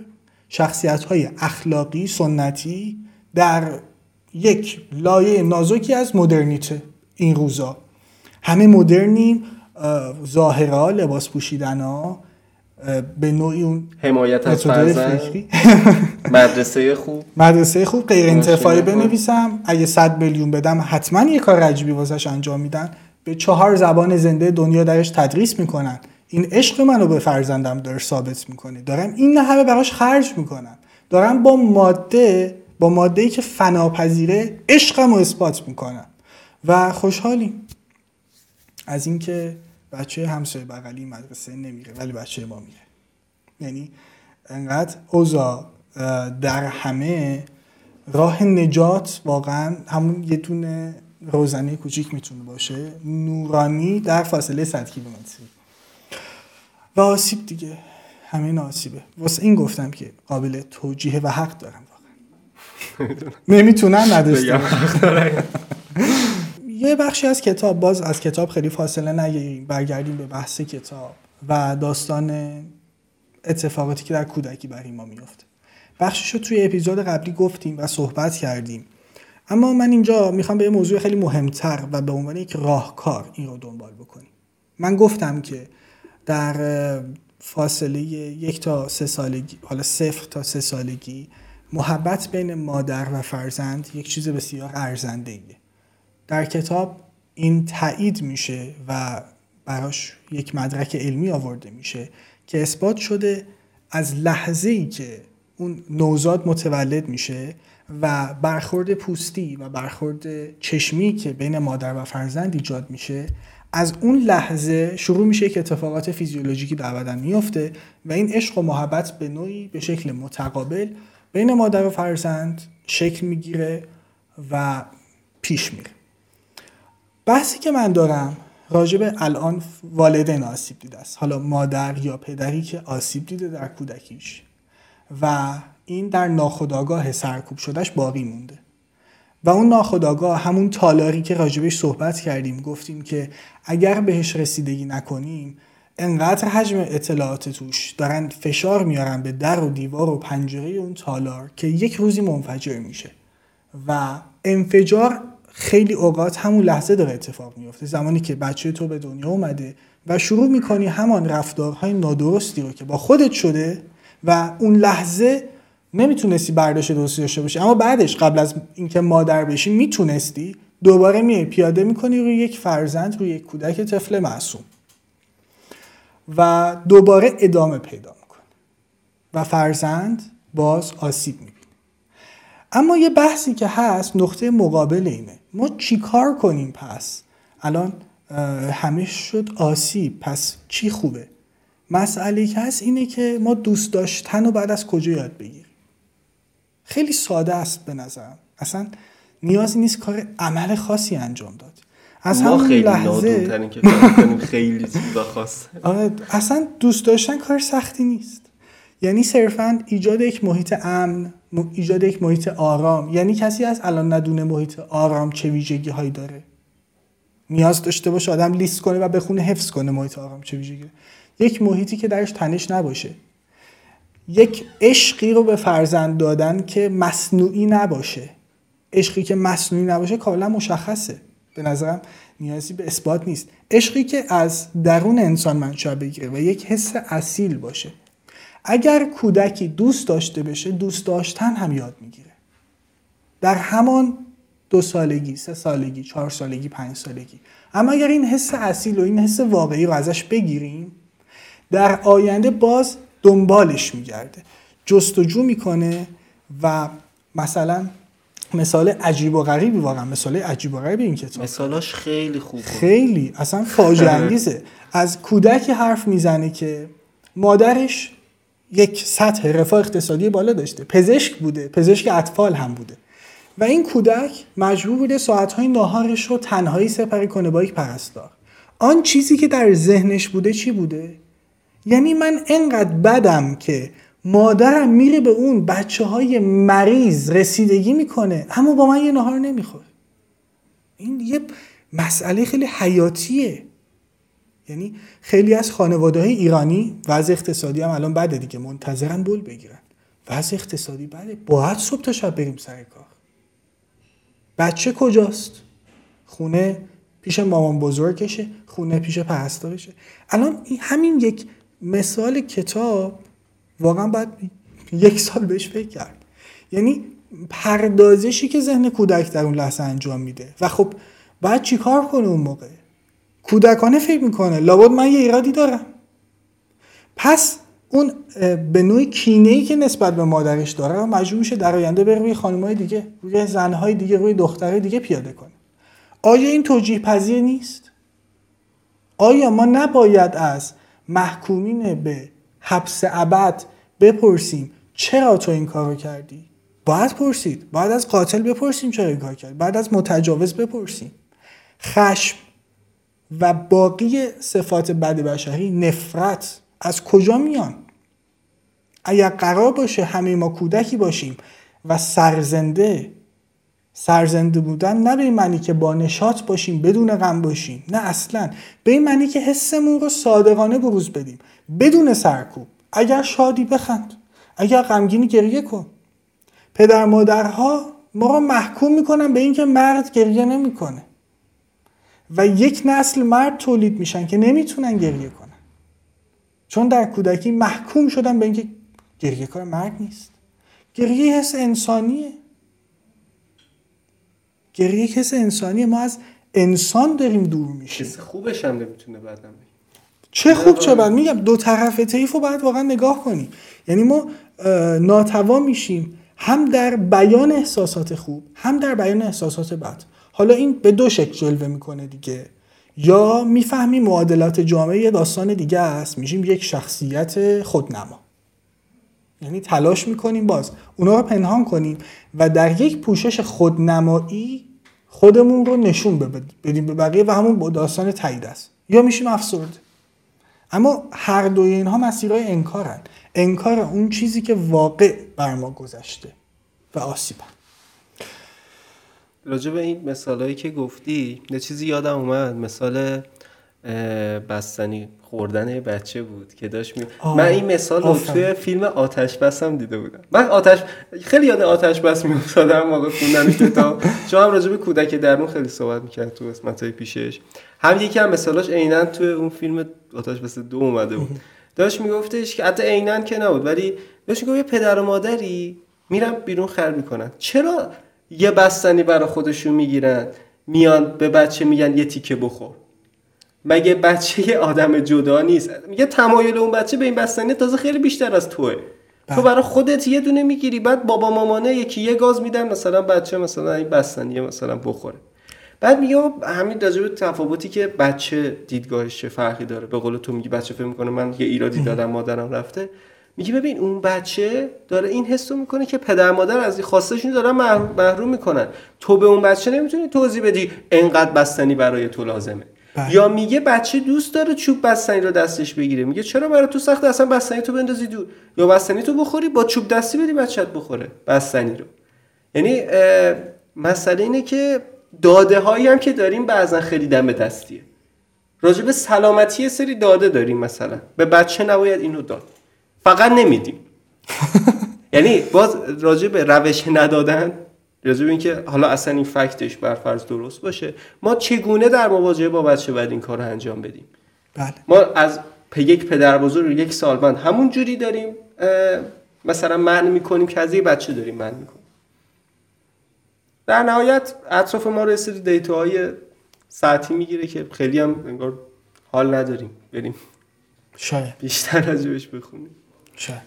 شخصیت های اخلاقی سنتی در یک لایه نازکی از مدرنیته این روزا. همه مدرنیم اه، ظاهرا لباس پوشیدن ها به نوعی اون
حمایت از
فکری.
مدرسه خوب.
مدرسه خوب غیر انتفاعی. بنویسم. اگه 100 میلیون بدم حتما یه کار عجیبی واسش انجام میدن. به چهار زبان زنده دنیا درش تدریس می‌کنن. این عشق منو به فرزندم داره ثابت می‌کنه. دارم این همه براش خرج می‌کنم دارم با ماده با ماده ای که فناپذیره عشقم اثبات می‌کنم و خوشحالیم. از اینکه بچه همسایه بغلی مدرسه نمیره ولی بچه ما میره. یعنی انقدر اوزا در همه راه نجات واقعا همون یه دونه روزنه کوچیک می‌تونه باشه. نورانی در فاصله 100 کیلومتری. و آسیب دیگه. همین آسیبه. واسه این گفتم که قابل توجیه و حق دارم واقعا. نمی‌تونن نداشته یه بخشی از کتاب باز از کتاب خیلی فاصله نگیریم. برگردیم به بحث کتاب و داستان اتفاقاتی که در کودکی برای ما میفته بخشش رو توی اپیزود قبلی گفتیم و صحبت کردیم. اما من اینجا می‌خوام به یه موضوع خیلی مهمتر و به عنوان یک راهکار این رو دنبال بکنیم من گفتم که در فاصله یک تا سه سالگی حالا صفر تا سه سالگی محبت بین مادر و فرزند یک چیز بسیار ارزنده ایه. در کتاب این تایید میشه و براش یک مدرک علمی آورده میشه که اثبات شده از لحظه ای که اون نوزاد متولد میشه و برخورد پوستی و برخورد چشمی که بین مادر و فرزند ایجاد میشه از اون لحظه شروع میشه که اتفاقات فیزیولوژیکی در بدن میفته و این عشق و محبت به نوعی به شکل متقابل بین مادر و فرزند شکل می‌گیره و پیش میره. بحثی که من دارم راجب الان والدین آسیب دیده است. حالا مادر یا پدری که آسیب دیده در کودکیش. و این در ناخودآگاه سرکوب شدهش باقی مونده. و اون ناخودآگاه همون تالاری که راجبش صحبت کردیم گفتیم که اگر بهش رسیدگی نکنیم انقدر حجم اطلاعات توش دارن فشار میارن به در و دیوار و پنجره اون تالار که یک روزی منفجر میشه. و انفجار خیلی اوقات همون لحظه داره اتفاق میفته. زمانی که بچه تو به دنیا اومده و شروع می‌کنی همان رفتارهای نادرستی رو که با خودت شده و اون لحظه نمی‌تونستی برداشت درستی داشته باشی. اما بعدش قبل از اینکه مادر بشی می‌تونستی دوباره میای پیاده می‌کنی روی یک فرزند روی یک کودک طفل معصوم. و دوباره ادامه پیدا می‌کنه و فرزند باز آسیب می‌بینه اما یه بحثی که هست نقطه مقابل اینه. ما چیکار کنیم پس؟ الان همه شد آسیب. پس چی خوبه؟ مسئله که هست اینه که ما دوست داشتن و بعد از کجا یاد بگیریم؟ خیلی ساده است به نظرم. اصلا نیازی نیست کار عمل خاصی انجام داد.
از ما خیلی لحظه که خیلی خاص
آره، اصلا دوست داشتن کار سختی نیست. یعنی صرفا ایجاد یک محیط امن ایجاد یک محیط آرام. یعنی کسی از الان ندونه محیط آرام چه ویژگی هایی داره. نیاز داشته باشه آدم لیست کنه و بخونه حفظ کنه محیط آرام چه ویژگی یک محیطی که درش تنش نباشه. یک عشقی رو به فرزند دادن که مصنوعی نباشه. عشقی که مصنوعی نباشه کاملا مشخصه. به نظرم نیازی به اثبات نیست. عشقی که از درون انسان منشأ بگیره و یک حس اصیل باشه. اگر کودکی دوست داشته بشه دوست داشتن هم یاد می‌گیره. در همان دو سالگی سه سالگی چهار سالگی پنج سالگی. اما اگر این حس اصیل و این حس واقعی رو ازش بگیریم در آینده باز دنبالش میگرده. جستجو می‌کنه و مثلا مثال عجیب و غریبی واقعا مثال عجیب و غریبی این کتاب.
مثالاش خیلی خوبه
خیلی اصلا فاجعه انگیزه. از کودکی حرف می‌زنه که مادرش یک سطح رفاه اقتصادی بالا داشته. پزشک بوده پزشک اطفال هم بوده. و این کودک مجبور بوده ساعتهای ناهارش رو تنهایی سپری کنه با یک پرستار. آن چیزی که در ذهنش بوده چی بوده؟ یعنی من انقدر بدم که مادرم میره به اون بچه های مریض رسیدگی می‌کنه اما با من یه نهار نمی‌خوره. این یه مسئله خیلی حیاتیه. یعنی خیلی از خانواده های ایرانی وضع اقتصادی هم الان بده دیگه منتظرن بول بگیرن. وضع اقتصادی بده. باید صبح تا شب بریم سر کار. بچه کجاست؟ خونه پیش مامان بزرگشه خونه پیش پرستارشه. الان همین یک مثال کتاب واقعا باید یک سال بهش فکر کرد. یعنی پردازشی که ذهن کودک در اون لحظه انجام میده. و خب باید چیکار کنه اون موقع؟ کودکانه فکر می‌کنه لابد من یه ایرادی دارم. پس اون به نوعی کینه ای که نسبت به مادرش داره مجبور میشه در آینده بره روی خانمهای دیگه روی زنهای دیگه روی دخترهای دیگه پیاده کنه. آیا این توجیه پذیر نیست؟ آیا ما نباید از محکومین به حبس ابد بپرسیم چرا تو این کارو کردی؟ باید پرسید. باید از قاتل بپرسیم چرا این کار کرد باید از متجاوز بپرسیم. خشم و باقی صفات بد بشری نفرت از کجا میان؟ اگر قرار باشه همه ما کودکی باشیم و سرزنده سرزنده بودن نه به این معنی که با نشاط باشیم بدون غم باشیم نه اصلا. به این معنی که حسمون رو صادقانه بروز بدیم. بدون سرکوب. اگر شادی بخند. اگر غمگینی گریه کن. پدر مادرها ما رو محکوم می‌کنن به اینکه مرد گریه نمی‌کنه. و یک نسل مرد تولید میشن که نمی‌تونن گریه کنن. چون در کودکی محکوم شدن به اینکه گریه کار مرد نیست. گریه حس انسانیه. گریه حس انسانیه ما از انسان داریم دور میشیم.
خوبش هم نمی‌تونه بعدم
چه خوب چه بد. میگم دو طرف طیف رو باید واقعا نگاه کنیم یعنی ما ناتوان میشیم. هم در بیان احساسات خوب هم در بیان احساسات بد. حالا این به دو شکل جلوه می‌کنه دیگه. یا می‌فهمیم معادلات جامعه یه داستان دیگه است. میشیم یک شخصیت خودنما. یعنی تلاش می‌کنیم باز. اونا رو پنهان کنیم و در یک پوشش خودنمایی خودمون رو نشون بدیم به بقیه و همون با داستان تایید است. یا میشیم افسرده. اما هر دوی اینها مسیرهای انکارن. انکار اون چیزی که واقع بر ما گذشته و آسیبن
راجع به این مثالهایی که گفتی یه چیزی یادم اومد. مثال بستنی خوردن بچه بود که داشت می... من این مثال رو توی فیلم آتش بسم دیده بودم. من آتش خیلی یاد آتش بس می افتادم موقع خوندن کتاب. چون هم راجع به کودک درمون خیلی صحبت می‌کرد تو قسمت های پیشش. هم یکی هم مثالاش عینا توی اون فیلم آتش بس دو اومده بود. داشت میگفتش که حتی عینا که نبود ولی داشت می‌گفت یه پدر و مادری میرن بیرون خر می‌کنن. چرا یه بستنی برای خودشون می‌گیرن؟ میان به بچه میگن یه تیکه بخور. مگه بچه یه آدم جدا نیست؟ میگه تمایل اون بچه به این بستنی تازه خیلی بیشتر از توه. تو بله. برای خودت یه دونه می‌گیری بعد بابا مامانه یکی یه گاز میدن مثلا بچه مثلا این بستنی مثلا بخوره. بعد میگه همین راجب تفاوتی که بچه دیدگاهش چه فرقی داره. به قول تو میگی بچه فکر می‌کنه من یه ایرادی دادم مادرم رفته. میگه ببین اون بچه داره این حسو می‌کنه که پدر مادر از این خواستشون دارن محروم می‌کنن. تو به اون بچه نمی‌تونی توضیح بدی انقدر بستنی برای تو لازمه. بله. یا میگه بچه دوست داره چوب بستنی رو دستش بگیره. میگه چرا برای تو سخت اصلا بستنی تو بندازی دور. یا بستنی تو بخوری با چوب دستی بدی بچت بخوره بستنی رو. یعنی مسئله اینه که داده هایی هم که داریم بعضا خیلی دم دستیه. راجب سلامتی سری داده داریم مثلا. به بچه نباید اینو داد. فقط نمیدیم. یعنی باز راجع به روش ندادن راجع به اینکه حالا اصلا این فکتش بر فرض درست باشه ما چگونه در مواجهه با بچه باید این کار رو انجام بدیم؟
بله.
ما از یک پدر بزرگ یک سالمند همون جوری داریم مثلا من می‌کنیم که از یه بچه داریم من می‌کنیم. در نهایت اطراف ما رو سری دیتاهای ساعتی می‌گیره که خیلی هم انگار حال نداریم بریم
شاید.
بیشتر راجبش بخونیم.
شاید.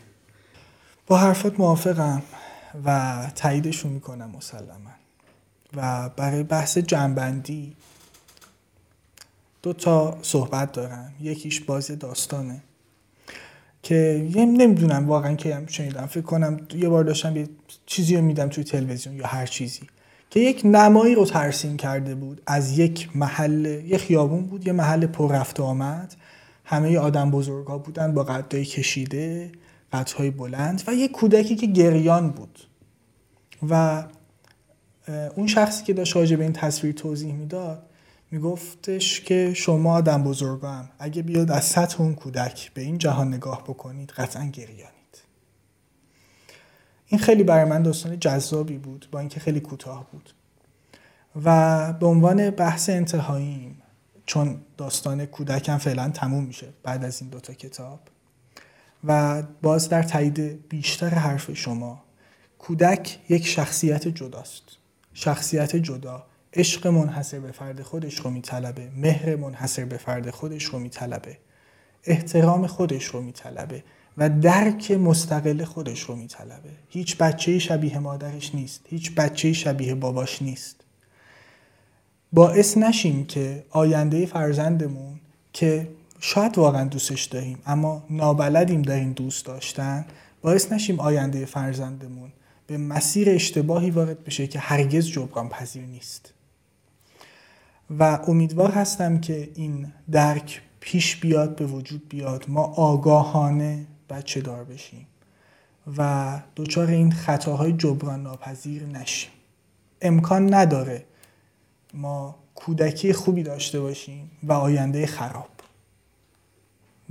با حرفات موافقم. و تاییدشون می‌کنم مسلما. و برای بحث جنبندی دو تا صحبت دارم. یکیش باز داستانه که یه نمی‌دونم واقعا که هم شنیدم. فکر کنم یه بار داشتم یه چیزی رو میدم توی تلویزیون یا هر چیزی. که یک نمایی رو ترسیم کرده بود. از یک محل یه خیابون بود یه محل پر رفت آمد. همه آدم بزرگ ها بودن با قدای کشیده. قدهای بلند و یه کودکی که گریان بود. و اون شخصی که داشت به این تصویر توضیح می‌داد میگفتش که شما آدم بزرگم اگه بیاد از سطح اون کودک به این جهان نگاه بکنید قطعا گریانید. این خیلی برای من داستان جذابی بود با اینکه خیلی کوتاه بود. و به عنوان بحث انتهاییم چون داستان کودکم فعلا تموم میشه بعد از این دوتا کتاب و باز در تایید بیشتر حرف شما کودک یک شخصیت جداست. شخصیت جدا. عشق منحصر به فرد خودش رو میطلبه. مهر منحصر به فرد خودش رو میطلبه. احترام خودش رو میطلبه. و درک مستقل خودش رو میطلبه. هیچ بچه شبیه مادرش نیست. هیچ بچه شبیه باباش نیست. باعث نشیم که آینده فرزندمون که شاید واقعا دوستش داریم اما نابلدیم در این دوست داشتن. باعث نشیم آینده فرزندمون به مسیر اشتباهی وارد بشه که هرگز جبران پذیر نیست. و امیدوار هستم که این درک پیش بیاد به وجود بیاد. ما آگاهانه بچه دار بشیم و دچار این خطاهای جبران ناپذیر نشیم. امکان نداره ما کودکی خوبی داشته باشیم و آینده خراب.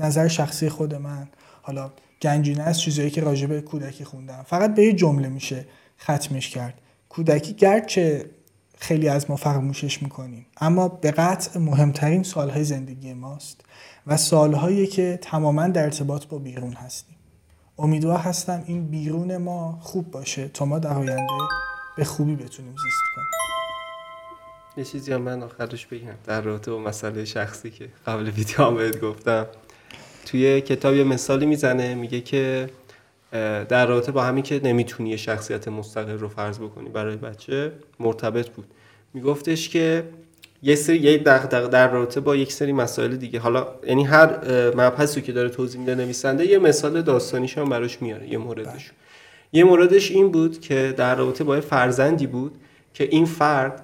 نظر شخصی خود من. حالا گنجینه از چیزایی که راجع به کودکی خوندم. فقط به یه جمله میشه ختمش کرد. کودکی گرچه خیلی از ما فراموشش می‌کنیم. اما به قطع مهمترین سالهای زندگی ماست و سالهایی که تماما در ارتباط با بیرون هستیم. امیدوار هستم این بیرون ما خوب باشه تا ما در آینده به خوبی بتونیم زیست کنیم.
یه چیزی هم من آخرش بگم در رابطه با مسئله شخصی که قبل ویدیو هم بهت گفتم. توی کتاب یه مثالی می‌زنه میگه که در رابطه با همین که نمی‌تونی یه شخصیت مستقل رو فرض بکنی برای بچه مرتبط بود. میگفتش که یه سری یه دغدغه در رابطه با یک سری مسائل دیگه. حالا یعنی هر مبحثی که داره توضیح میده نویسنده یه مثال داستانیش هم براش میاره یه موردش. یه موردش این بود که در رابطه با فرزندی بود که این فرد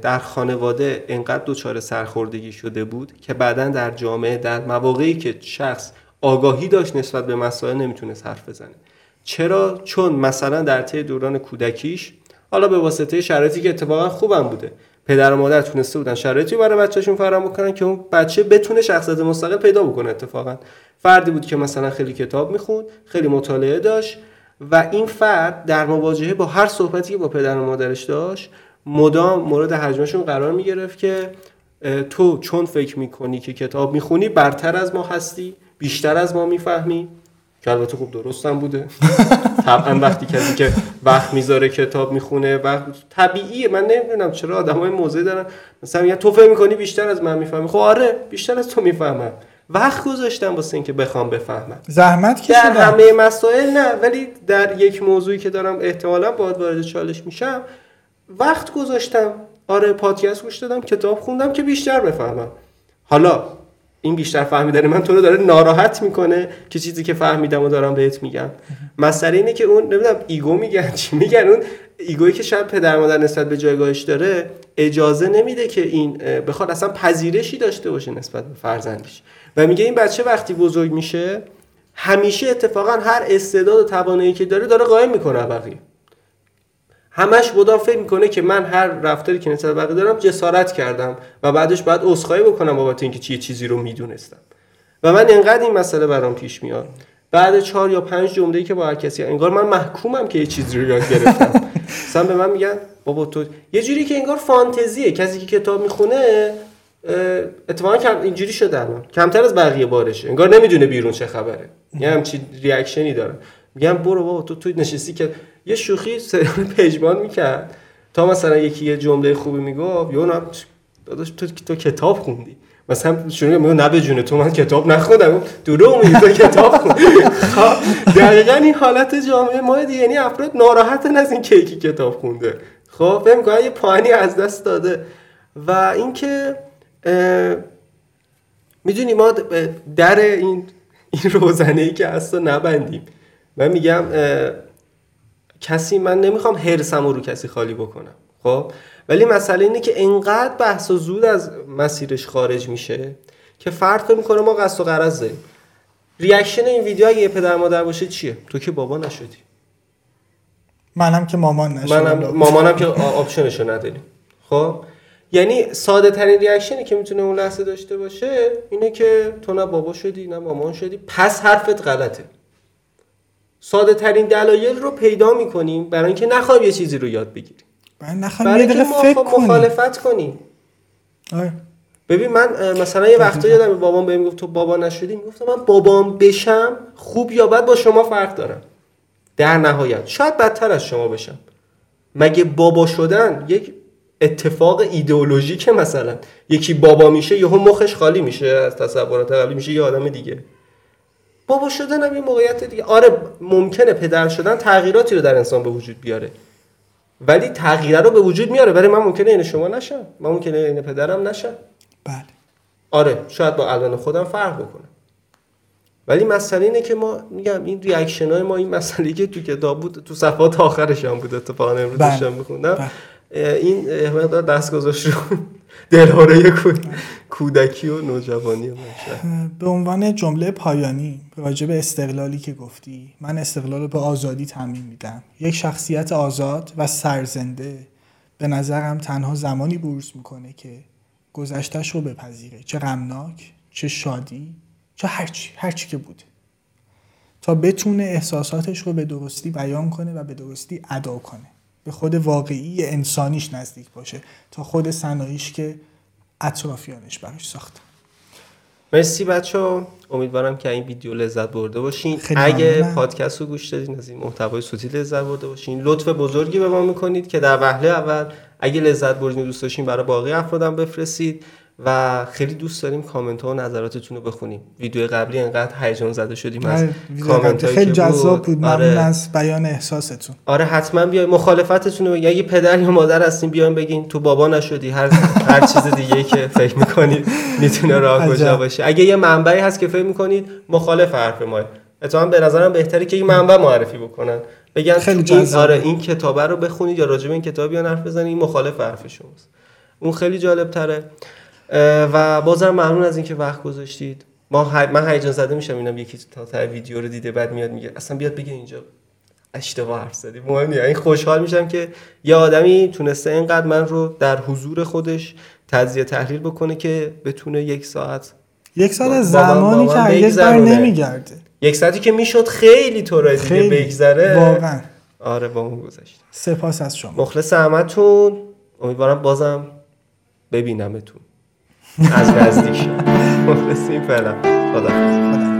در خانواده انقدر دچار سرخوردگی شده بود که بعدا در جامعه در مواقعی که شخص آگاهی داشت نسبت به مسائل نمی‌تونست حرف بزنه. چرا؟ چون مثلا در طی دوران کودکیش حالا به واسطه شرایطی که اتفاقا خوبم بوده. پدر و مادر تونسته بودن شرایطی برای بچهشون فراهم بکنن که اون بچه بتونه شخصیت مستقل پیدا بکنه اتفاقا. فردی بود که مثلا خیلی کتاب می‌خوند خیلی مطالعه داشت و این فرد در مواجهه با هر صحبتی که با پدر و مادرش داشت مدام مورد حجمشون قرار می‌گرفت که تو چون فکر می‌کنی که کتاب می‌خونی برتر از ما هستی بیشتر از ما می‌فهمی. که البته خوب درستم بوده. طبعا وقتی کسی که وقت می‌ذاره کتاب می‌خونه و طبیعیه. من نمی‌دونم چرا آدم های موضع دارن. مثلا میگن تو فکر می‌کنی بیشتر از من می‌فهمی. خب آره بیشتر از تو می‌فهمم. وقت گذاشتم واسه اینکه بخوام بفهمم.
زحمت
کشیدم در همه مسائل نه ولی در یک موضوعی که دارم احتمالا باید وارد چالش میشم وقت گذاشتم. آره پادکست گوش دادم کتاب خوندم که بیشتر بفهمم. حالا این بیشتر فهمیدن من تو رو داره ناراحت می‌کنه که چیزی که فهمیدم و دارم بهت میگم. مسئله اینه که اون نمی‌دونم ego میگن چی میگن؟ اون ego یی که شاید پدر مادر نسبت به جایگاهش داره اجازه نمیده که این بخواد اصلا پذیرشی داشته باشه نسبت به فرزندش. و میگه این بچه وقتی بزرگ میشه همیشه اتفاقا هر استعداد و توانایی که داره داره قایم می‌کنه بقیه. همش بودم فکر می‌کنه که من هر رفتاری که نسبت بقیه دارم جسارت کردم و بعدش باید عذرخواهی بکنم بابت اینکه چیه چیزی رو می‌دونستم. و من انقدر این مسئله برام پیش میاد. بعد چهار یا پنج جمله که با هر کسی انگار من محکومم که یه چیزی رو یاد گرفتم. مثلا به من میگن بابا تو یه جوری که انگار فانتزیه. کسی که کتاب می‌خونه اتفاقا کم اینجوری شده الان. کمتر از بقیه بارشه. انگار نمی‌دونه بیرون چه خبره. یه همچین ریاکشنی داره. میگم برو بابا تو تو نشستی که یه شوخی سریال پژمان می‌کرد. تا مثلا یکی یه جمله خوبی می‌گفت یا نه داداش تو تو کتاب خوندی. مثلا شروع میگه نه جون تو من کتاب نخوندم. درو میگه تو کتاب خب، دقیقا این حالت جامعه ما دیگه. یعنی افراد ناراحتن از این کیکی کتاب خونده. خب کنم یه پایینی از دست داده. و اینکه می‌دونی ما در این این روزنه ای که هست نبندیم. من میگم کسی من نمی‌خوام هرسم رو کسی خالی بکنم خب؟ ولی مسئله اینه که انقدر بحث و زود از مسیرش خارج میشه که فکر می‌کنه ما قصد و غرض داریم. reaction این ویدیو اگه یه پدر مادر باشه چیه؟ تو که بابا نشدی.
منم که مامان نشدم.
منم مامانم که option شو نداریم خب؟ یعنی ساده ترین ریاکشنی که می‌تونه اون لحظه داشته باشه اینه که تو نه بابا شدی نه مامان شدی پس حرفت غلطه. ساده ترین دلایل رو پیدا می‌کنیم برای اینکه نخوایم یه چیزی رو یاد بگیریم.
برای اینکه فکر
مخالفت کنیم.
آره.
ببین من مثلا یه وقتا یادم بابام بهم گفت تو بابا نشدی می‌گفتم من بابام بشم خوب یا بد با شما فرق دارم. در نهایت شاید بدتر از شما بشم. مگه بابا شدن یک اتفاق ایدئولوژیک مثلا. یکی بابا میشه یهو مخش خالی میشه از تصورات قبلی میشه یه آدم دیگه. بابا شدن هم یه موقعیت دیگه. آره ممکنه پدر شدن تغییراتی رو در انسان به وجود بیاره. ولی تغییرات رو به وجود میاره. ولی من ممکنه این شما نشم. من ممکنه این پدرم نشم.
بله.
آره شاید با الان خودم فرق بکنه. ولی مسئله اینه که ما میگم این ریاکشن های ما این مسئله که تو کتاب بود تو صفحات آخرش هم بود اتفاقا امروز
بله.
داشتم میخوندم.
بله.
این مقدار دست گذاشت رو دلهوره کود- کودکی و نوجوانی بشه
به عنوان جمله پایانی راجع به استقلالی که گفتی من استقلال رو به آزادی تعمین میدم. یک شخصیت آزاد و سرزنده. به نظرم تنها زمانی بروز می‌کنه که گذشتش رو بپذیره. چه غمناک چه شادی چه هرچی هرچی که بوده. تا بتونه احساساتش رو به درستی بیان کنه و به درستی ادا کنه. به خود واقعی انسانیش نزدیک باشه تا خود صنایش که اطرافیانش براش ساخته.
مرسی بچه امیدوارم که این ویدیو لذت برده باشین. اگه
ممنونم.
پادکست رو گوش دادین از این محتوای صوتی لذت برده باشین. لطف بزرگی به ما می‌کنید که در وهله اول اگه لذت بردین دوست داشتین برای باقی افرادم بفرستید. و خیلی دوست داریم کامنت ها و نظراتتون رو بخونیم. ویدیو قبلی انقدر هیجان زده شدیم از
آره،
کامنت
خیلی جذاب بود. ممنون
آره.
از بیان احساستون.
آره حتما بیاین. مخالفتتون رو. اگه پدر یا مادر هستین بیاین بگین تو بابا نشدی. هر هر چیز دیگه که فکر می‌کنید می‌تونه راه کجا. باشه. اگه یه منبعی هست که فکر می‌کنید مخالف حرف ما. اتفاقا به نظرم بهتره که یه منبع معرفی بکنن. بگن
خیلی
این. آره این کتابه رو بخونید یا راجع به این کتاب بیان حرف بزنید. این مخالف حرف شماست. اون خیلی جالب تره و بازم ممنون از اینکه وقت گذاشتید. ما ه- من هیجان زده میشم اینم یکی تا تا ویدیو رو دیده بعد میاد میگه اصلا بیاد بگه اینجا اشتباه حرف زدی. مهم نیست. این خوشحال میشم که یه آدمی تونسته اینقدر من رو در حضور خودش تجزیه تحلیل بکنه که بتونه یک ساعت
یک از
من-
زمانی که هرگز بر. نمیگرده.
یک ساعتی که می‌شد خیلی طورای دیگه
خیلی.
بگذره.
واقعا.
آره با اون گذشت.
سپاس از شما.
مخلص همتون. امیدوارم بازم ببینمتون. از نزدیک. مخلصیم فعلا.
خدا